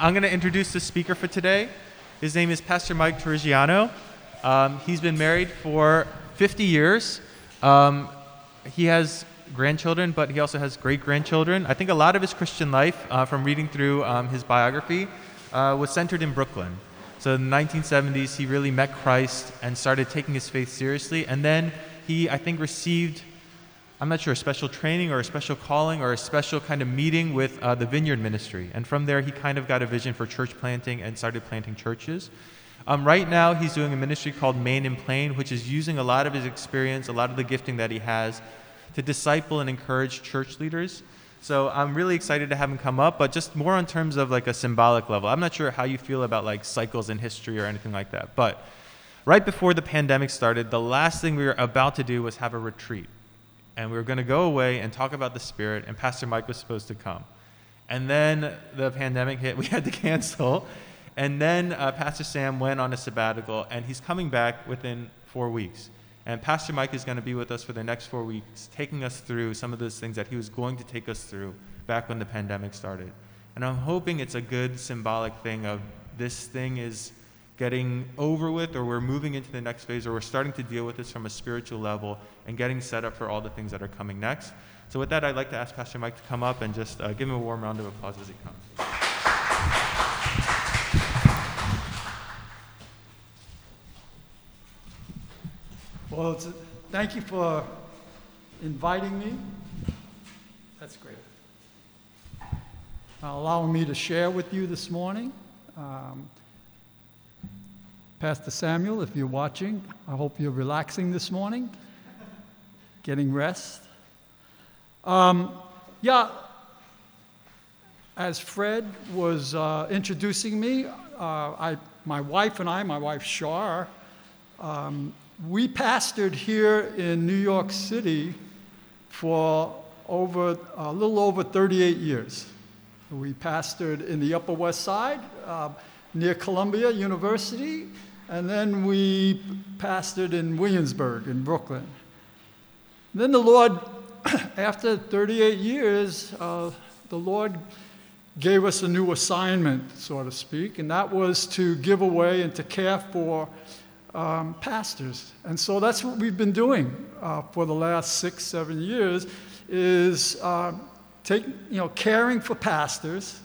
I'm going to introduce the speaker for today. His name is Pastor Mike Turigliatto. Um, he's been married for 50 years. Um, he has grandchildren, but he also has great grandchildren. I think a lot of his Christian life, uh, from reading through um, his biography, uh, was centered in Brooklyn. So in the 1970s, he really met Christ and started taking his faith seriously. And then he, I think, received, I'm not sure, a special training or a special calling or a special kind of meeting with uh, the Vineyard Ministry. And from there, he kind of got a vision for church planting and started planting churches. Um, right now, he's doing a ministry called Main and Plain, which is using a lot of his experience, a lot of the gifting that he has to disciple and encourage church leaders. So I'm really excited to have him come up, but just more in terms of like a symbolic level. I'm not sure how you feel about like cycles in history or anything like that, but right before the pandemic started, the last thing we were about to do was have a retreat. And we were going to go away and talk about the Spirit, and Pastor Mike was supposed to come. And then the pandemic hit, we had to cancel. And then uh, Pastor Sam went on a sabbatical, and he's coming back within four weeks. And Pastor Mike is going to be with us for the next four weeks, taking us through some of those things that he was going to take us through back when the pandemic started. And I'm hoping it's a good symbolic thing of this thing is getting over with, or we're moving into the next phase, or we're starting to deal with this from a spiritual level and getting set up for all the things that are coming next. So, with that, I'd like to ask Pastor Mike to come up and just uh, give him a warm round of applause as he comes. Well, thank you for inviting me. That's great. Uh, allowing me to share with you this morning. Um, Pastor Samuel, if you're watching, I hope you're relaxing this morning, getting rest. Um, yeah, as Fred was uh, introducing me, uh, I, my wife and I, my wife Shar, um, we pastored here in New York City for over a little over 38 years. We pastored in the Upper West Side uh, near Columbia University, and then we pastored in Williamsburg in Brooklyn. Then the Lord, after 38 years, uh, the Lord gave us a new assignment, so to speak, and that was to give away and to care for um, pastors. And so that's what we've been doing uh, for the last six, seven years is uh, take, you know, caring for pastors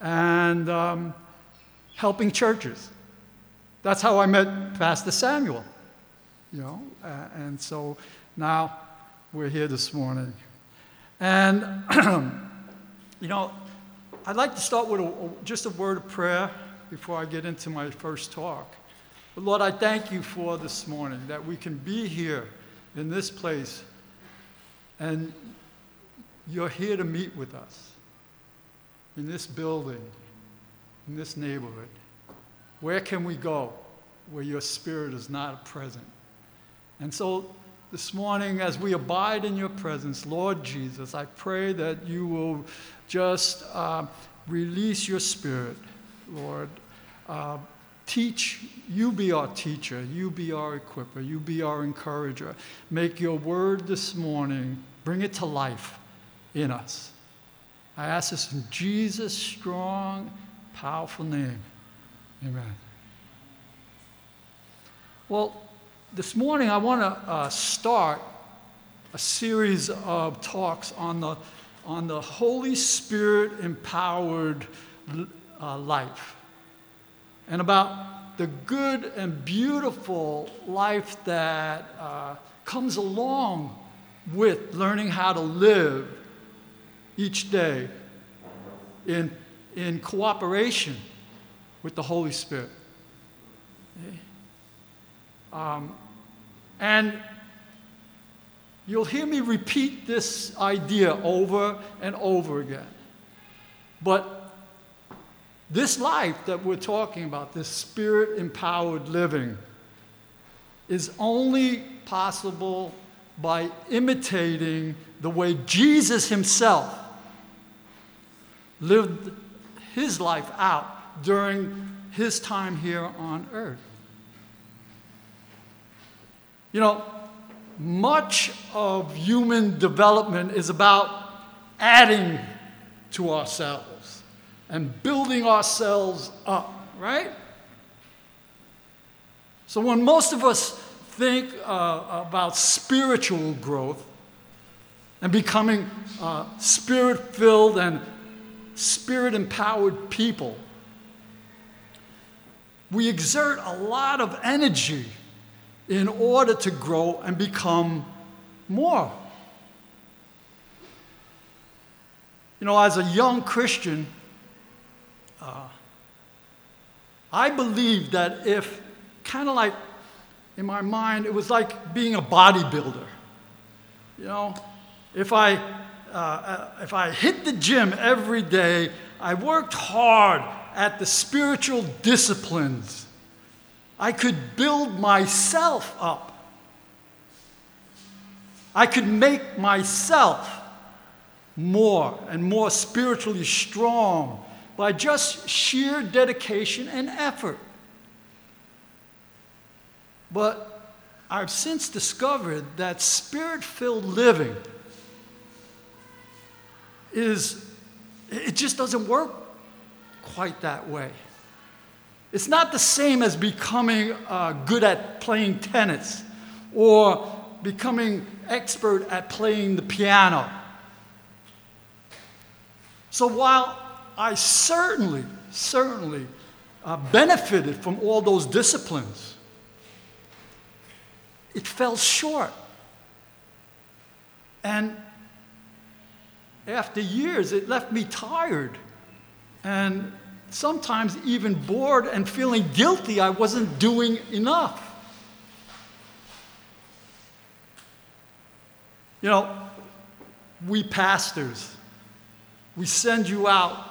and um, helping churches. That's how I met Pastor Samuel, you know, and so now we're here this morning. And, you know, I'd like to start with a, just a word of prayer before I get into my first talk. But Lord, I thank you for this morning that we can be here in this place and you're here to meet with us in this building, in this neighborhood. Where can we go where your spirit is not present? And so this morning, as we abide in your presence, Lord Jesus, I pray that you will just uh, release your spirit, Lord. Uh, Teach, you be our teacher, you be our equiper, you be our encourager. Make your word this morning, bring it to life in us. I ask this in Jesus' strong, powerful name. Amen. Well, this morning I want to uh, start a series of talks on the, on the Holy Spirit empowered uh, life and about the good and beautiful life that uh, comes along with learning how to live each day in, in cooperation with the Holy Spirit. Um, and you'll hear me repeat this idea over and over again. But this life that we're talking about, this spirit empowered living, is only possible by imitating the way Jesus himself lived his life out during his time here on earth. You know, much of human development is about adding to ourselves and building ourselves up, right? So when most of us think uh, about spiritual growth and becoming uh, spirit filled and spirit empowered people, we exert a lot of energy in order to grow and become more. You know, as a young Christian, uh, I believe that if, kind of like in my mind, it was like being a bodybuilder. You know, if I, uh, uh if I hit the gym every day, I worked hard at the spiritual disciplines, I could build myself up. I could make myself more and more spiritually strong by just sheer dedication and effort. But I've since discovered that spirit filled living is, it just doesn't work quite that way. It's not the same as becoming uh, good at playing tennis or becoming expert at playing the piano. So while I certainly, certainly uh, benefited from all those disciplines, it fell short. And after years, it left me tired and sometimes even bored and feeling guilty I wasn't doing enough. You know, we pastors, we send you out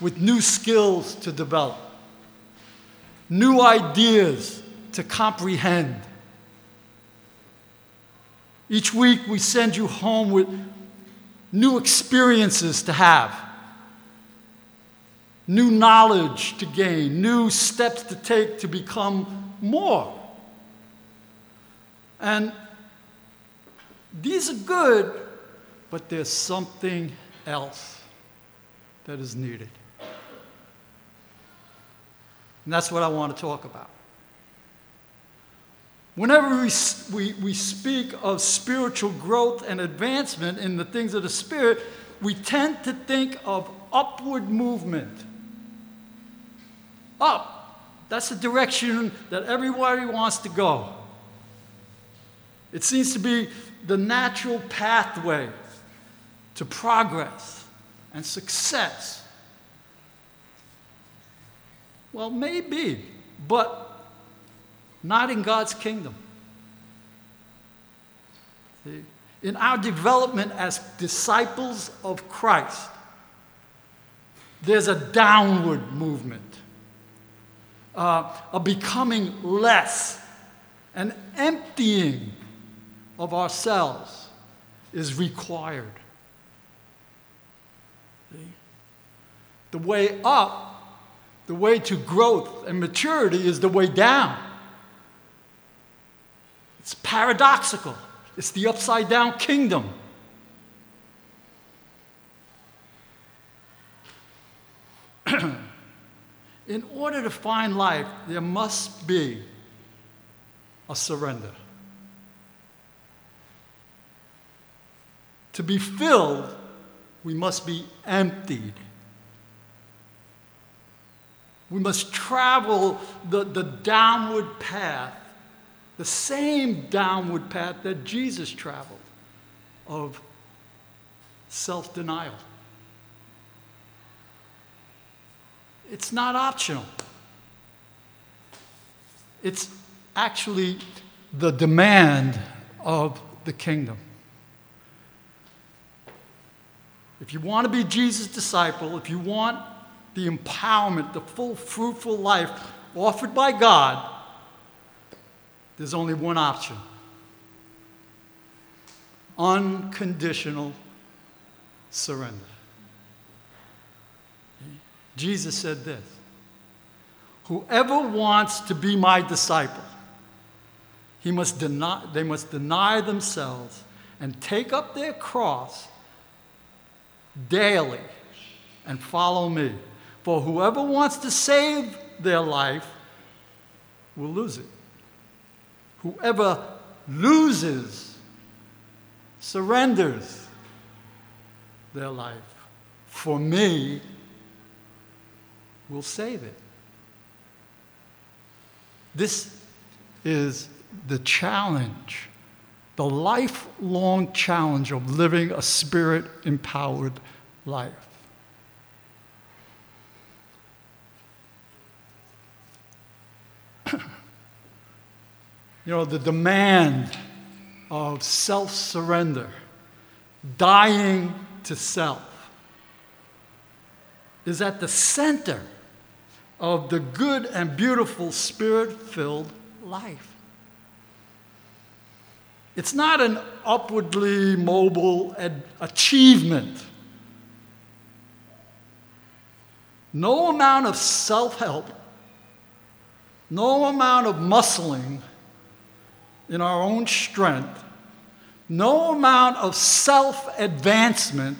with new skills to develop, new ideas to comprehend. Each week we send you home with new experiences to have, new knowledge to gain, new steps to take to become more. And these are good, but there's something else that is needed. And that's what I want to talk about. Whenever we, we, we speak of spiritual growth and advancement in the things of the Spirit, we tend to think of upward movement. Up. That's the direction that everybody wants to go. It seems to be the natural pathway to progress and success. Well, maybe, but not in God's kingdom. See? In our development as disciples of Christ, there's a downward movement, uh, a becoming less, an emptying of ourselves is required. See? The way up, the way to growth and maturity is the way down. It's paradoxical, it's the upside down kingdom. In order to find life, there must be a surrender. To be filled, we must be emptied. We must travel the, the downward path, the same downward path that Jesus traveled of self denial. It's not optional, it's actually the demand of the kingdom. If you want to be Jesus' disciple, if you want the empowerment, the full, fruitful life offered by God, there's only one option unconditional surrender. Jesus said this Whoever wants to be my disciple, he must deny, they must deny themselves and take up their cross daily and follow me. For whoever wants to save their life will lose it. Whoever loses, surrenders their life for me will save it. This is the challenge, the lifelong challenge of living a spirit empowered life. you know, the demand of self surrender, dying to self, is at the center of the good and beautiful spirit filled life. It's not an upwardly mobile ad- achievement. No amount of self help, no amount of muscling in our own strength, no amount of self advancement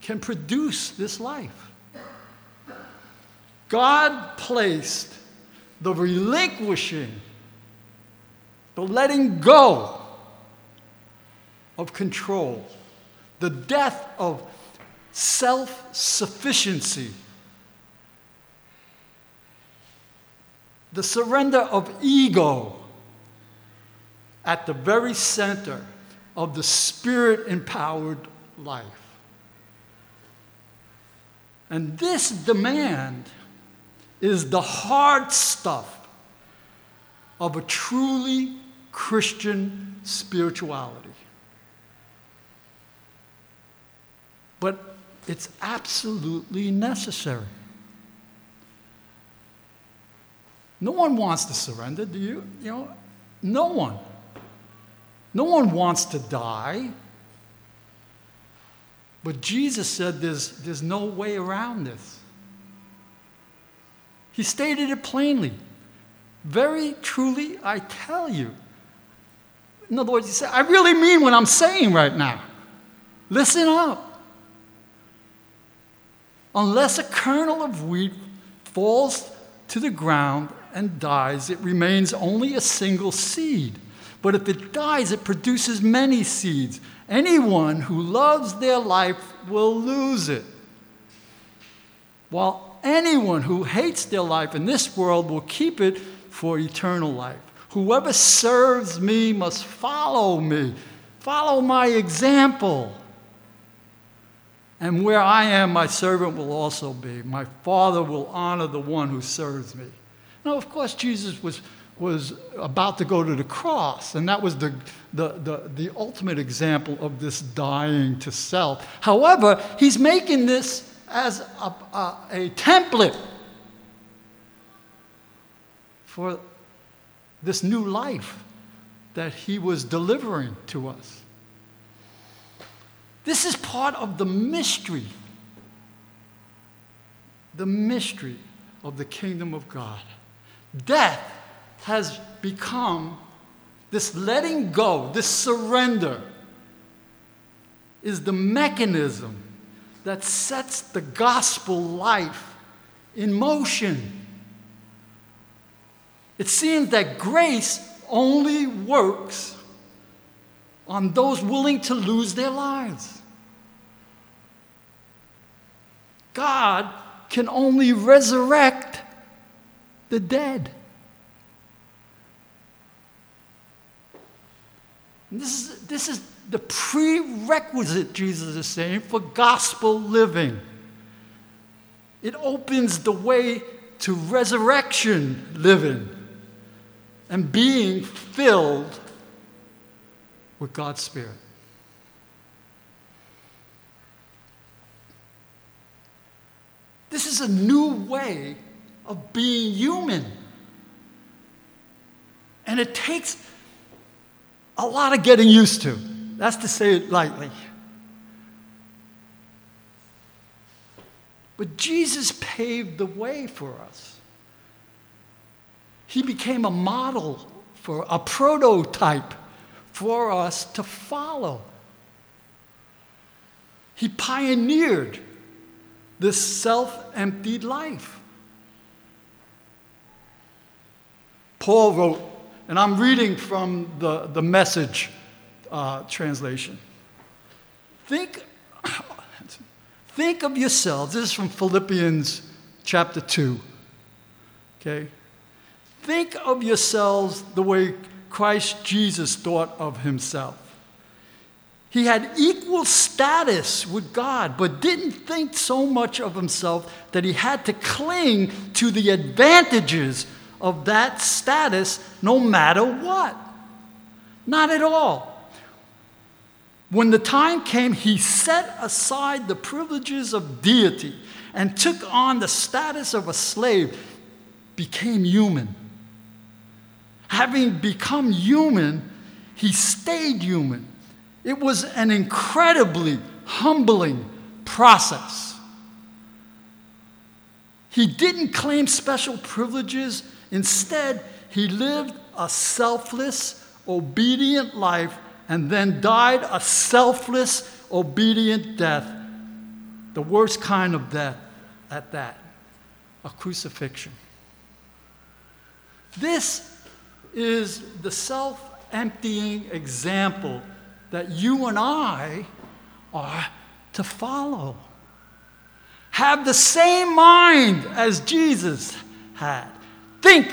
can produce this life. God placed the relinquishing, the letting go of control, the death of self sufficiency, the surrender of ego at the very center of the spirit empowered life. And this demand is the hard stuff of a truly Christian spirituality. But it's absolutely necessary. No one wants to surrender, do you? You know, no one. No one wants to die. But Jesus said there's, there's no way around this. He stated it plainly. Very truly, I tell you. In other words, he said, I really mean what I'm saying right now. Listen up. Unless a kernel of wheat falls to the ground and dies, it remains only a single seed. But if it dies, it produces many seeds. Anyone who loves their life will lose it. While anyone who hates their life in this world will keep it for eternal life. Whoever serves me must follow me, follow my example. And where I am, my servant will also be. My Father will honor the one who serves me. Now, of course, Jesus was, was about to go to the cross, and that was the, the, the, the ultimate example of this dying to self. However, he's making this as a, a, a template for this new life that he was delivering to us. This is part of the mystery, the mystery of the kingdom of God. Death has become this letting go, this surrender, is the mechanism that sets the gospel life in motion. It seems that grace only works on those willing to lose their lives. God can only resurrect the dead. this is, this is the prerequisite, Jesus is saying, for gospel living. It opens the way to resurrection living and being filled with God's Spirit. This is a new way of being human. And it takes a lot of getting used to. That's to say it lightly. But Jesus paved the way for us. He became a model for a prototype for us to follow. He pioneered this self emptied life. Paul wrote, and I'm reading from the, the message uh, translation. Think, think of yourselves, this is from Philippians chapter 2. Okay? Think of yourselves the way Christ Jesus thought of himself. He had equal status with God, but didn't think so much of himself that he had to cling to the advantages of that status no matter what. Not at all. When the time came, he set aside the privileges of deity and took on the status of a slave, became human. Having become human, he stayed human it was an incredibly humbling process. He didn't claim special privileges. Instead, he lived a selfless, obedient life and then died a selfless, obedient death. The worst kind of death at that a crucifixion. This is the self emptying example that you and I are to follow. Have the same mind as Jesus had. Think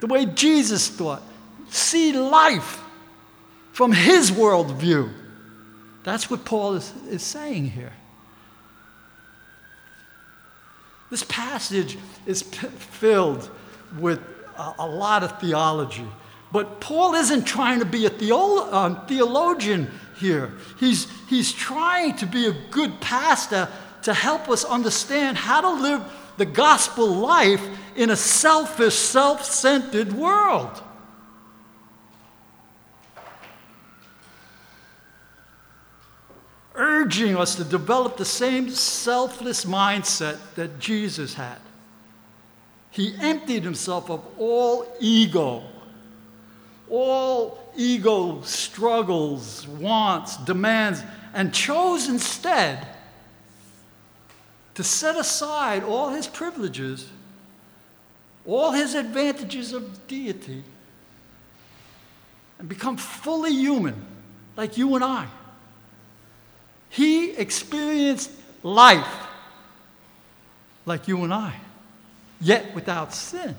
the way Jesus thought. See life from his worldview. That's what Paul is, is saying here. This passage is p- filled with a, a lot of theology. But Paul isn't trying to be a theolo- uh, theologian here. He's, he's trying to be a good pastor to help us understand how to live the gospel life in a selfish, self centered world. Urging us to develop the same selfless mindset that Jesus had. He emptied himself of all ego all ego struggles, wants, demands, and chose instead to set aside all his privileges, all his advantages of deity, and become fully human, like you and I. He experienced life like you and I, yet without sin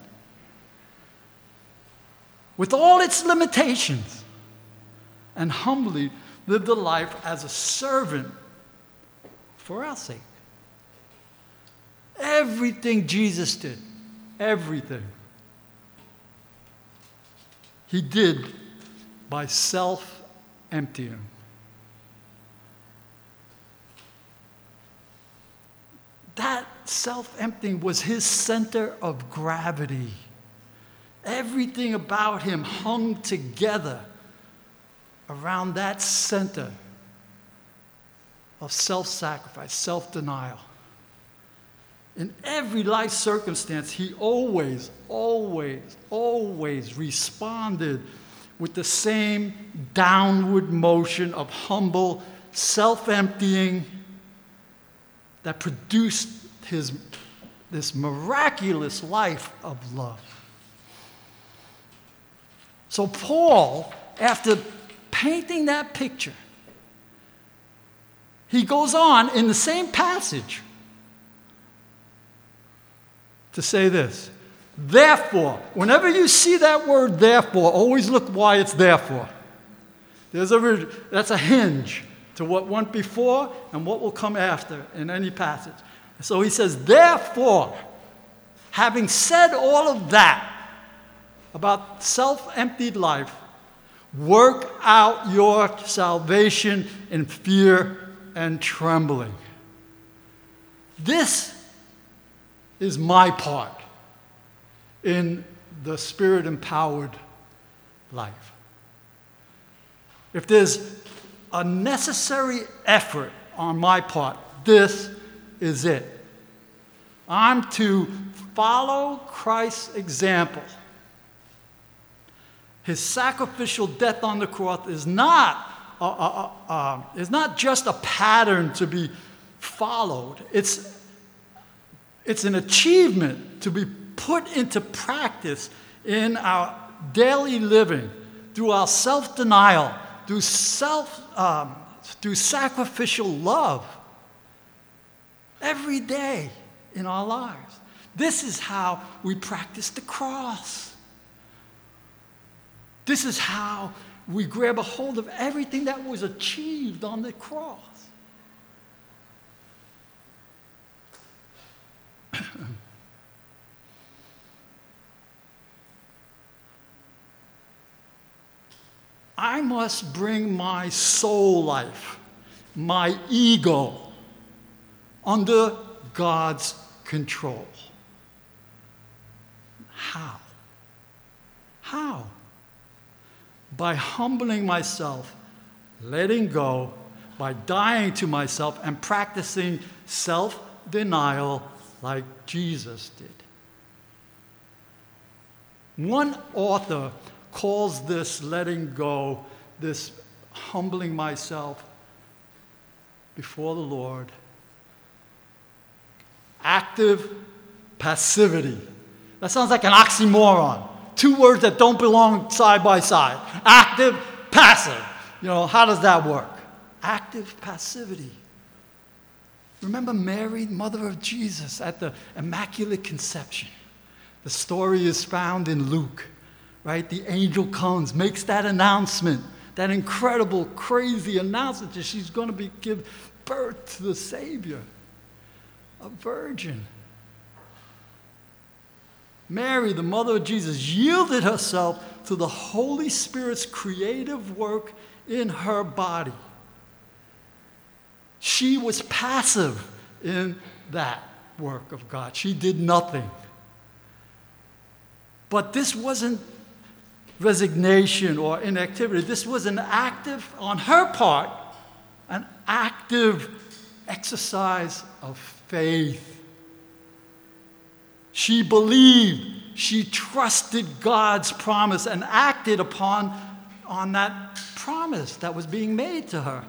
with all its limitations and humbly lived a life as a servant for our sake. Everything Jesus did, everything, he did by self emptying. Self emptying was his center of gravity. Everything about him hung together around that center of self sacrifice, self denial. In every life circumstance, he always, always, always responded with the same downward motion of humble self emptying that produced his, this miraculous life of love. So, Paul, after painting that picture, he goes on in the same passage to say this. Therefore, whenever you see that word therefore, always look why it's therefore. There's a, that's a hinge to what went before and what will come after in any passage. So he says, therefore, having said all of that, about self emptied life, work out your salvation in fear and trembling. This is my part in the spirit empowered life. If there's a necessary effort on my part, this is it. I'm to follow Christ's example. His sacrificial death on the cross is not, uh, uh, uh, is not just a pattern to be followed, it's, It's an achievement to be put into practice in our daily living through our self denial, through, self, um, through sacrificial love every day in our lives. This is how we practice the cross. This is how we grab a hold of everything that was achieved on the cross. I must bring my soul life, my ego, under God's control. How? How? By humbling myself, letting go, by dying to myself, and practicing self denial like Jesus did. One author calls this letting go, this humbling myself before the Lord, active passivity. That sounds like an oxymoron. Two words that don't belong side by side. Active, passive. You know, how does that work? Active passivity. Remember Mary, mother of Jesus, at the Immaculate Conception. The story is found in Luke, right? The angel comes, makes that announcement, that incredible, crazy announcement that she's going to be give birth to the Savior, a virgin. Mary, the mother of Jesus, yielded herself to the Holy Spirit's creative work in her body. She was passive in that work of God. She did nothing. But this wasn't resignation or inactivity. This was an active, on her part, an active exercise of faith. She believed, she trusted God's promise and acted upon on that promise that was being made to her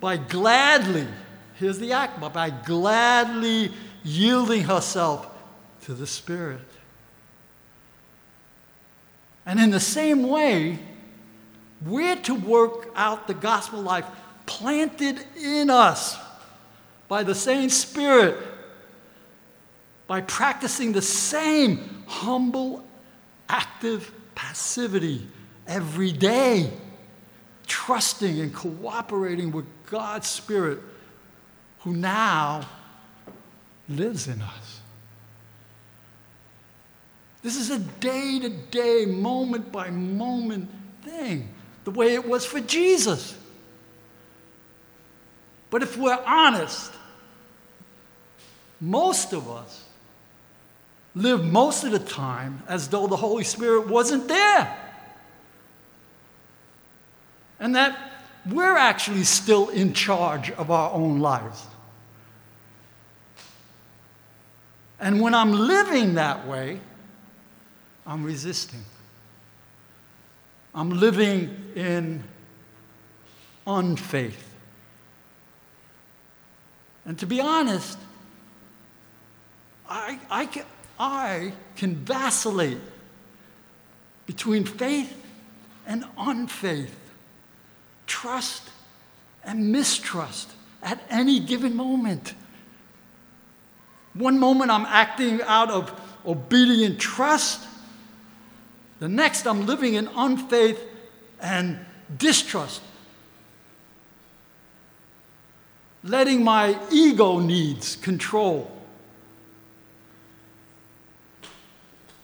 by gladly, here's the act, but by gladly yielding herself to the Spirit. And in the same way, we're to work out the gospel life planted in us by the same Spirit, by practicing the same humble, active passivity every day trusting and cooperating with God's Spirit who now lives in us. This is a day to day, moment by moment thing, the way it was for Jesus. But if we're honest, most of us live most of the time as though the Holy Spirit wasn't there and that we're actually still in charge of our own lives. And when I'm living that way, I'm resisting. I'm living in unfaith. And to be honest, I, I, can, I can vacillate between faith and unfaith trust and mistrust at any given moment. One moment I'm acting out of obedient trust, the next I'm living in unfaith and distrust. Letting my ego needs control.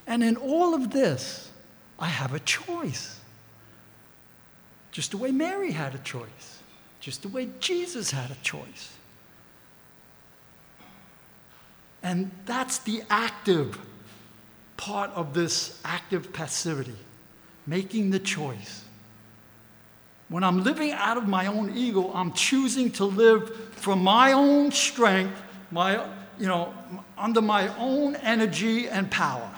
And in all of this, I have a choice. Just the way Mary had a choice, just the way Jesus had a choice. And that's the active part of this active passivity, making the choice. When I'm living out of my own ego, I'm choosing to live from my own strength, my, you know, under my own energy and power.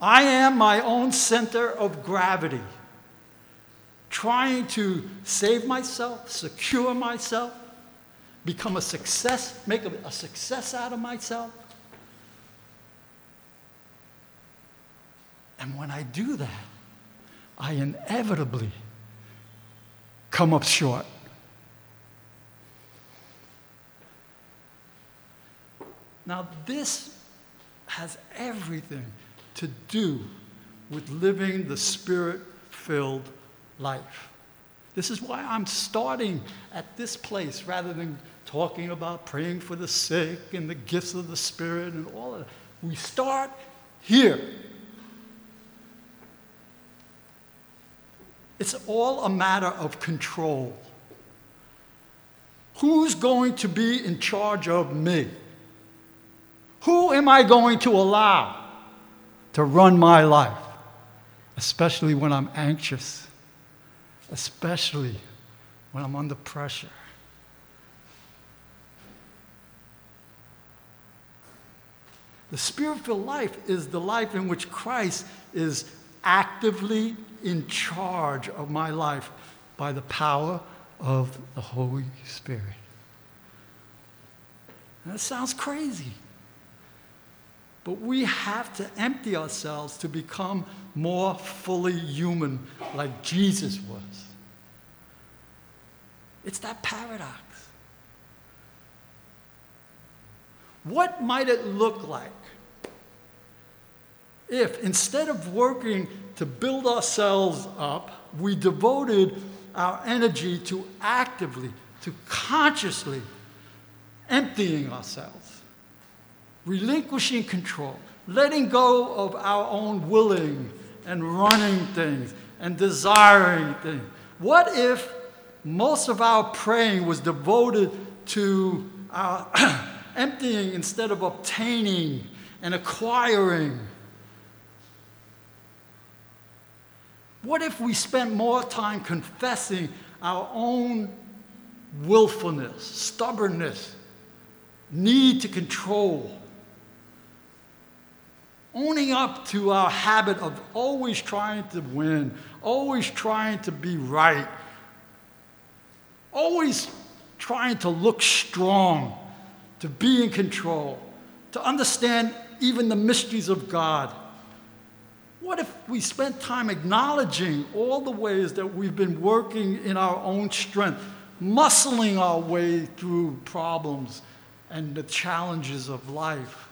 I am my own center of gravity trying to save myself, secure myself, become a success, make a, a success out of myself. And when I do that, I inevitably come up short. Now, this has everything to do with living the spirit filled life. This is why I'm starting at this place rather than talking about praying for the sick and the gifts of the Spirit and all of that. We start here. It's all a matter of control. Who's going to be in charge of me? Who am I going to allow to run my life? Especially when I'm anxious, especially when I'm under pressure. The spirit filled life is the life in which Christ is actively in charge of my life by the power of the Holy Spirit. that sounds crazy. But we have to empty ourselves to become more fully human like Jesus was. It's that paradox. What might it look like if instead of working to build ourselves up, we devoted our energy to actively, to consciously emptying ourselves, relinquishing control, letting go of our own willing and running things and desiring things? What if most of our praying was devoted to our emptying instead of obtaining and acquiring? What if we spent more time confessing our own willfulness, stubbornness, need to control? Owning up to our habit of always trying to win, always trying to be right, always trying to look strong, to be in control, to understand even the mysteries of God. What if we spent time acknowledging all the ways that we've been working in our own strength, muscling our way through problems and the challenges of life?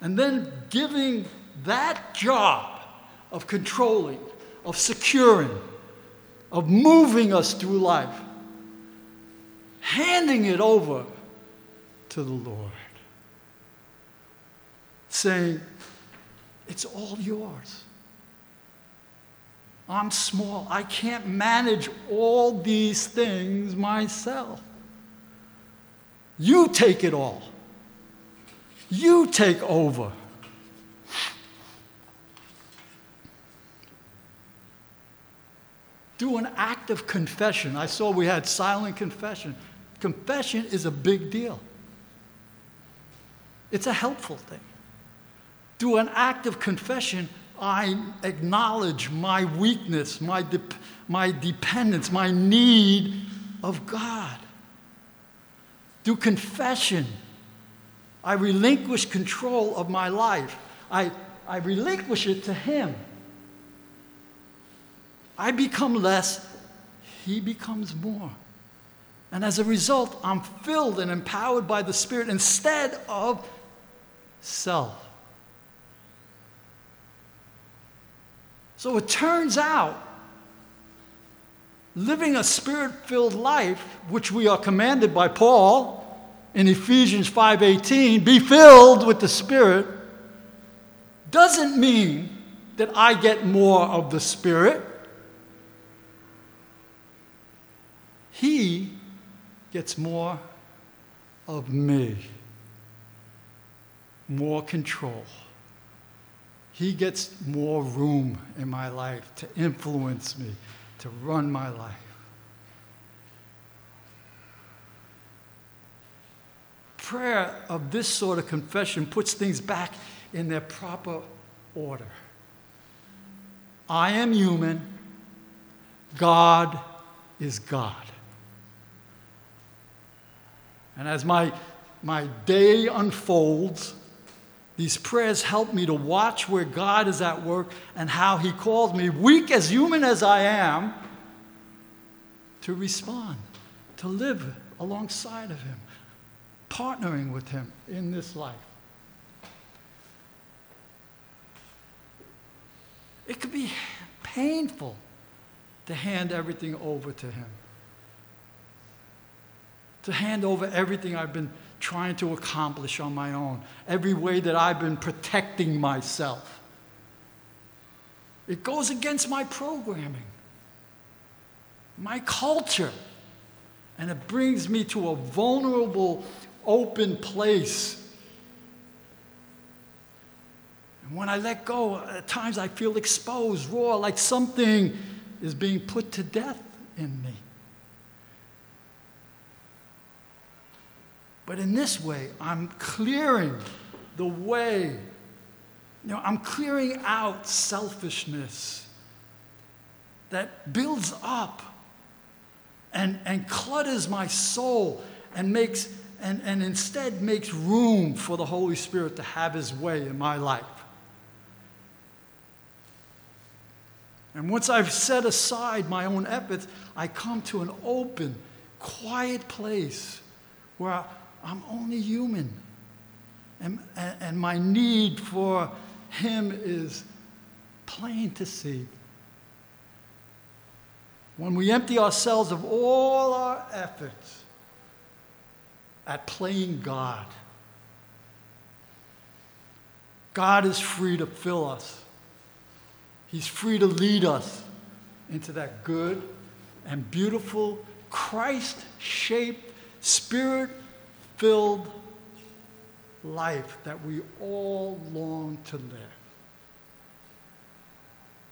And then giving that job of controlling, of securing, of moving us through life, handing it over to the Lord, saying, it's all yours. I'm small. I can't manage all these things myself. You take it all. You take over. Do an act of confession. I saw we had silent confession. Confession is a big deal, it's a helpful thing. Through an act of confession, I acknowledge my weakness, my, de- my dependence, my need of God. Through confession, I relinquish control of my life. I, I relinquish it to Him. I become less, He becomes more. And as a result, I'm filled and empowered by the Spirit instead of self. So it turns out, living a spirit filled life, which we are commanded by Paul in Ephesians 5:18, be filled with the Spirit, doesn't mean that I get more of the Spirit. He gets more of me, more control. He gets more room in my life to influence me, to run my life. Prayer of this sort of confession puts things back in their proper order. I am human, God is God. And as my, my day unfolds, these prayers help me to watch where God is at work and how He calls me, weak as human as I am, to respond, to live alongside of Him, partnering with Him in this life. It could be painful to hand everything over to Him, to hand over everything I've been trying to accomplish on my own, every way that I've been protecting myself. It goes against my programming, my culture, and it brings me to a vulnerable, open place. And when I let go, at times I feel exposed, raw, like something is being put to death in me. But in this way, I'm clearing the way. You know, I'm clearing out selfishness that builds up and, and clutters my soul and makes and, and instead makes room for the Holy Spirit to have his way in my life. And once I've set aside my own efforts, I come to an open, quiet place where I'm only human. And, and my need for Him is plain to see. When we empty ourselves of all our efforts at playing God, God is free to fill us. He's free to lead us into that good and beautiful, Christ shaped, spirit filled life that we all long to live.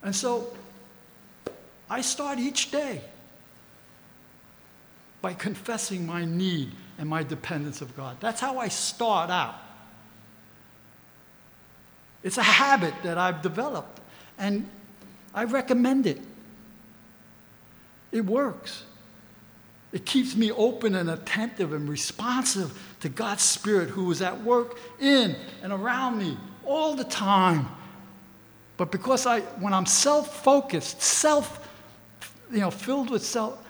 And so I start each day by confessing my need and my dependence of God. That's how I start out. It's a habit that I've developed, and I recommend it. It works. It keeps me open and attentive and responsive to God's Spirit who is at work in and around me all the time. But because I, when I'm self focused, self, you know, filled with self,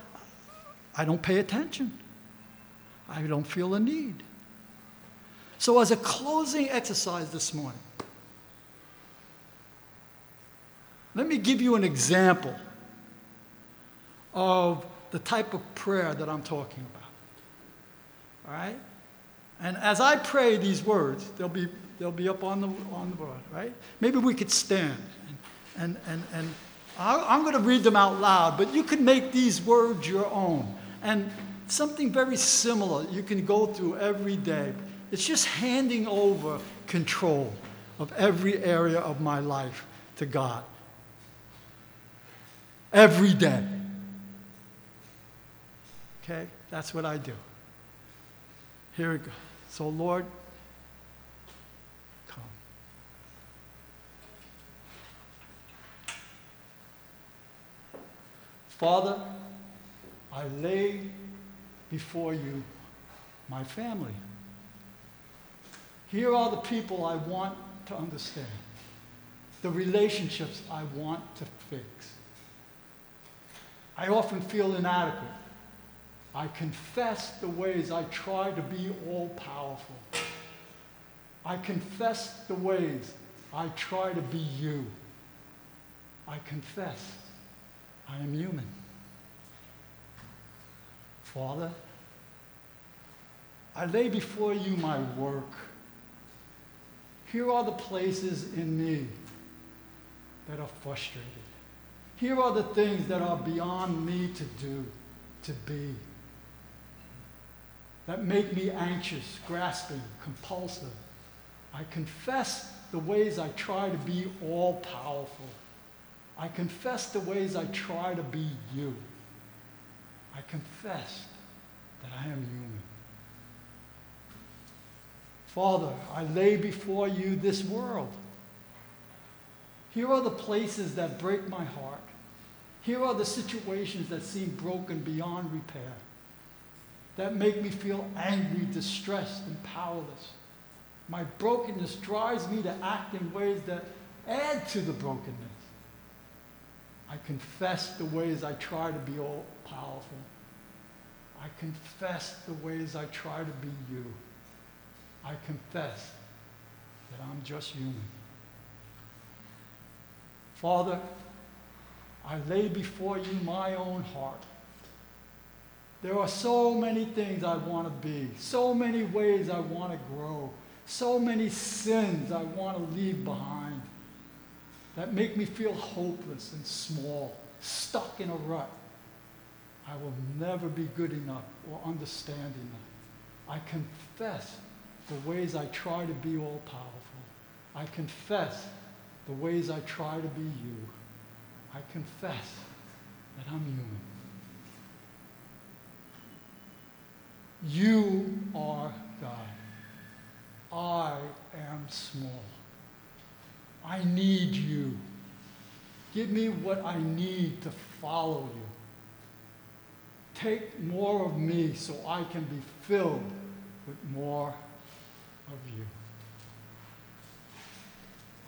I don't pay attention. I don't feel a need. So, as a closing exercise this morning, let me give you an example of the type of prayer that I'm talking about. All right? And as I pray these words, they'll be, they'll be up on the, on the board, right? Maybe we could stand. And, and, and, and I'm going to read them out loud, but you can make these words your own. And something very similar you can go through every day. It's just handing over control of every area of my life to God. Every day. Okay? That's what I do. Here we go. So, Lord, come. Father, I lay before you my family. Here are the people I want to understand, the relationships I want to fix. I often feel inadequate. I confess the ways I try to be all powerful. I confess the ways I try to be you. I confess I am human. Father, I lay before you my work. Here are the places in me that are frustrated. Here are the things that are beyond me to do, to be that make me anxious, grasping, compulsive. I confess the ways I try to be all powerful. I confess the ways I try to be you. I confess that I am human. Father, I lay before you this world. Here are the places that break my heart. Here are the situations that seem broken beyond repair. that make me feel angry, distressed, and powerless. My brokenness drives me to act in ways that add to the brokenness. I confess the ways I try to be all powerful. I confess the ways I try to be you. I confess that I'm just human. Father, I lay before you my own heart. There are so many things I want to be, so many ways I want to grow, so many sins I want to leave behind that make me feel hopeless and small, stuck in a rut. I will never be good enough or understand enough. I confess the ways I try to be all powerful. I confess the ways I try to be you. I confess that I'm human. You are God. I am small. I need you. Give me what I need to follow you. Take more of me so I can be filled with more of you.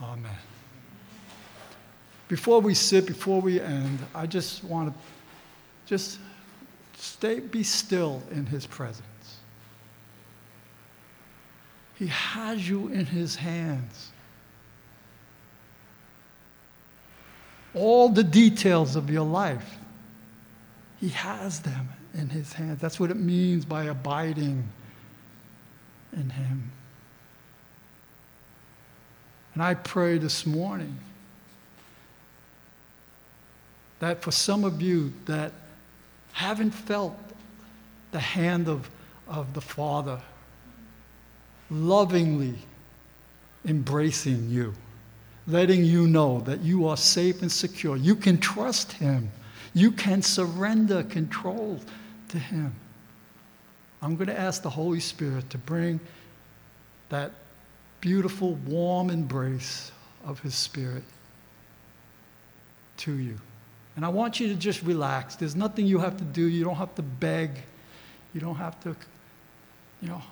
Amen. Before we sit, before we end, I just want to just stay, be still in his presence. He has you in his hands. All the details of your life, he has them in his hands. That's what it means by abiding in him. And I pray this morning that for some of you that haven't felt the hand of, of the Father lovingly embracing you, letting you know that you are safe and secure. You can trust Him, you can surrender control to Him. I'm going to ask the Holy Spirit to bring that beautiful, warm embrace of His Spirit to you. And I want you to just relax. There's nothing you have to do. You don't have to beg. You don't have to, you know,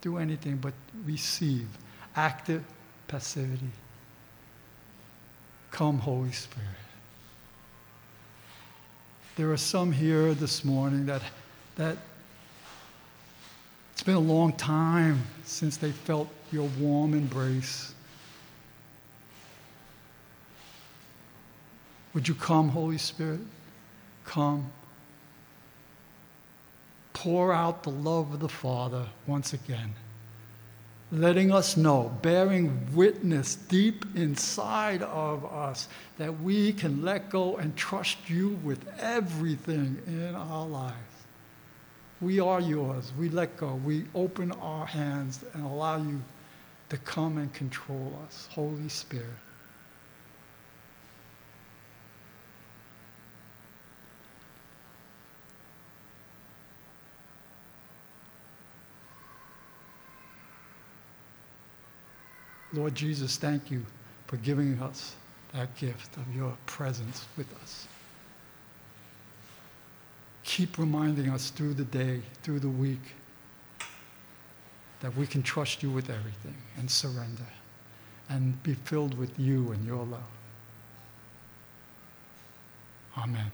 do anything but receive. Active passivity. Come, Holy Spirit. There are some here this morning that, that it's been a long time since they felt your warm embrace. Would you come, Holy Spirit? Come. Pour out the love of the Father once again, letting us know, bearing witness deep inside of us that we can let go and trust you with everything in our lives. We are yours. We let go. We open our hands and allow you to come and control us. Holy Spirit. Lord Jesus, thank you for giving us that gift of your presence with us. Keep reminding us through the day, through the week, that we can trust you with everything and surrender and be filled with you and your love. Amen.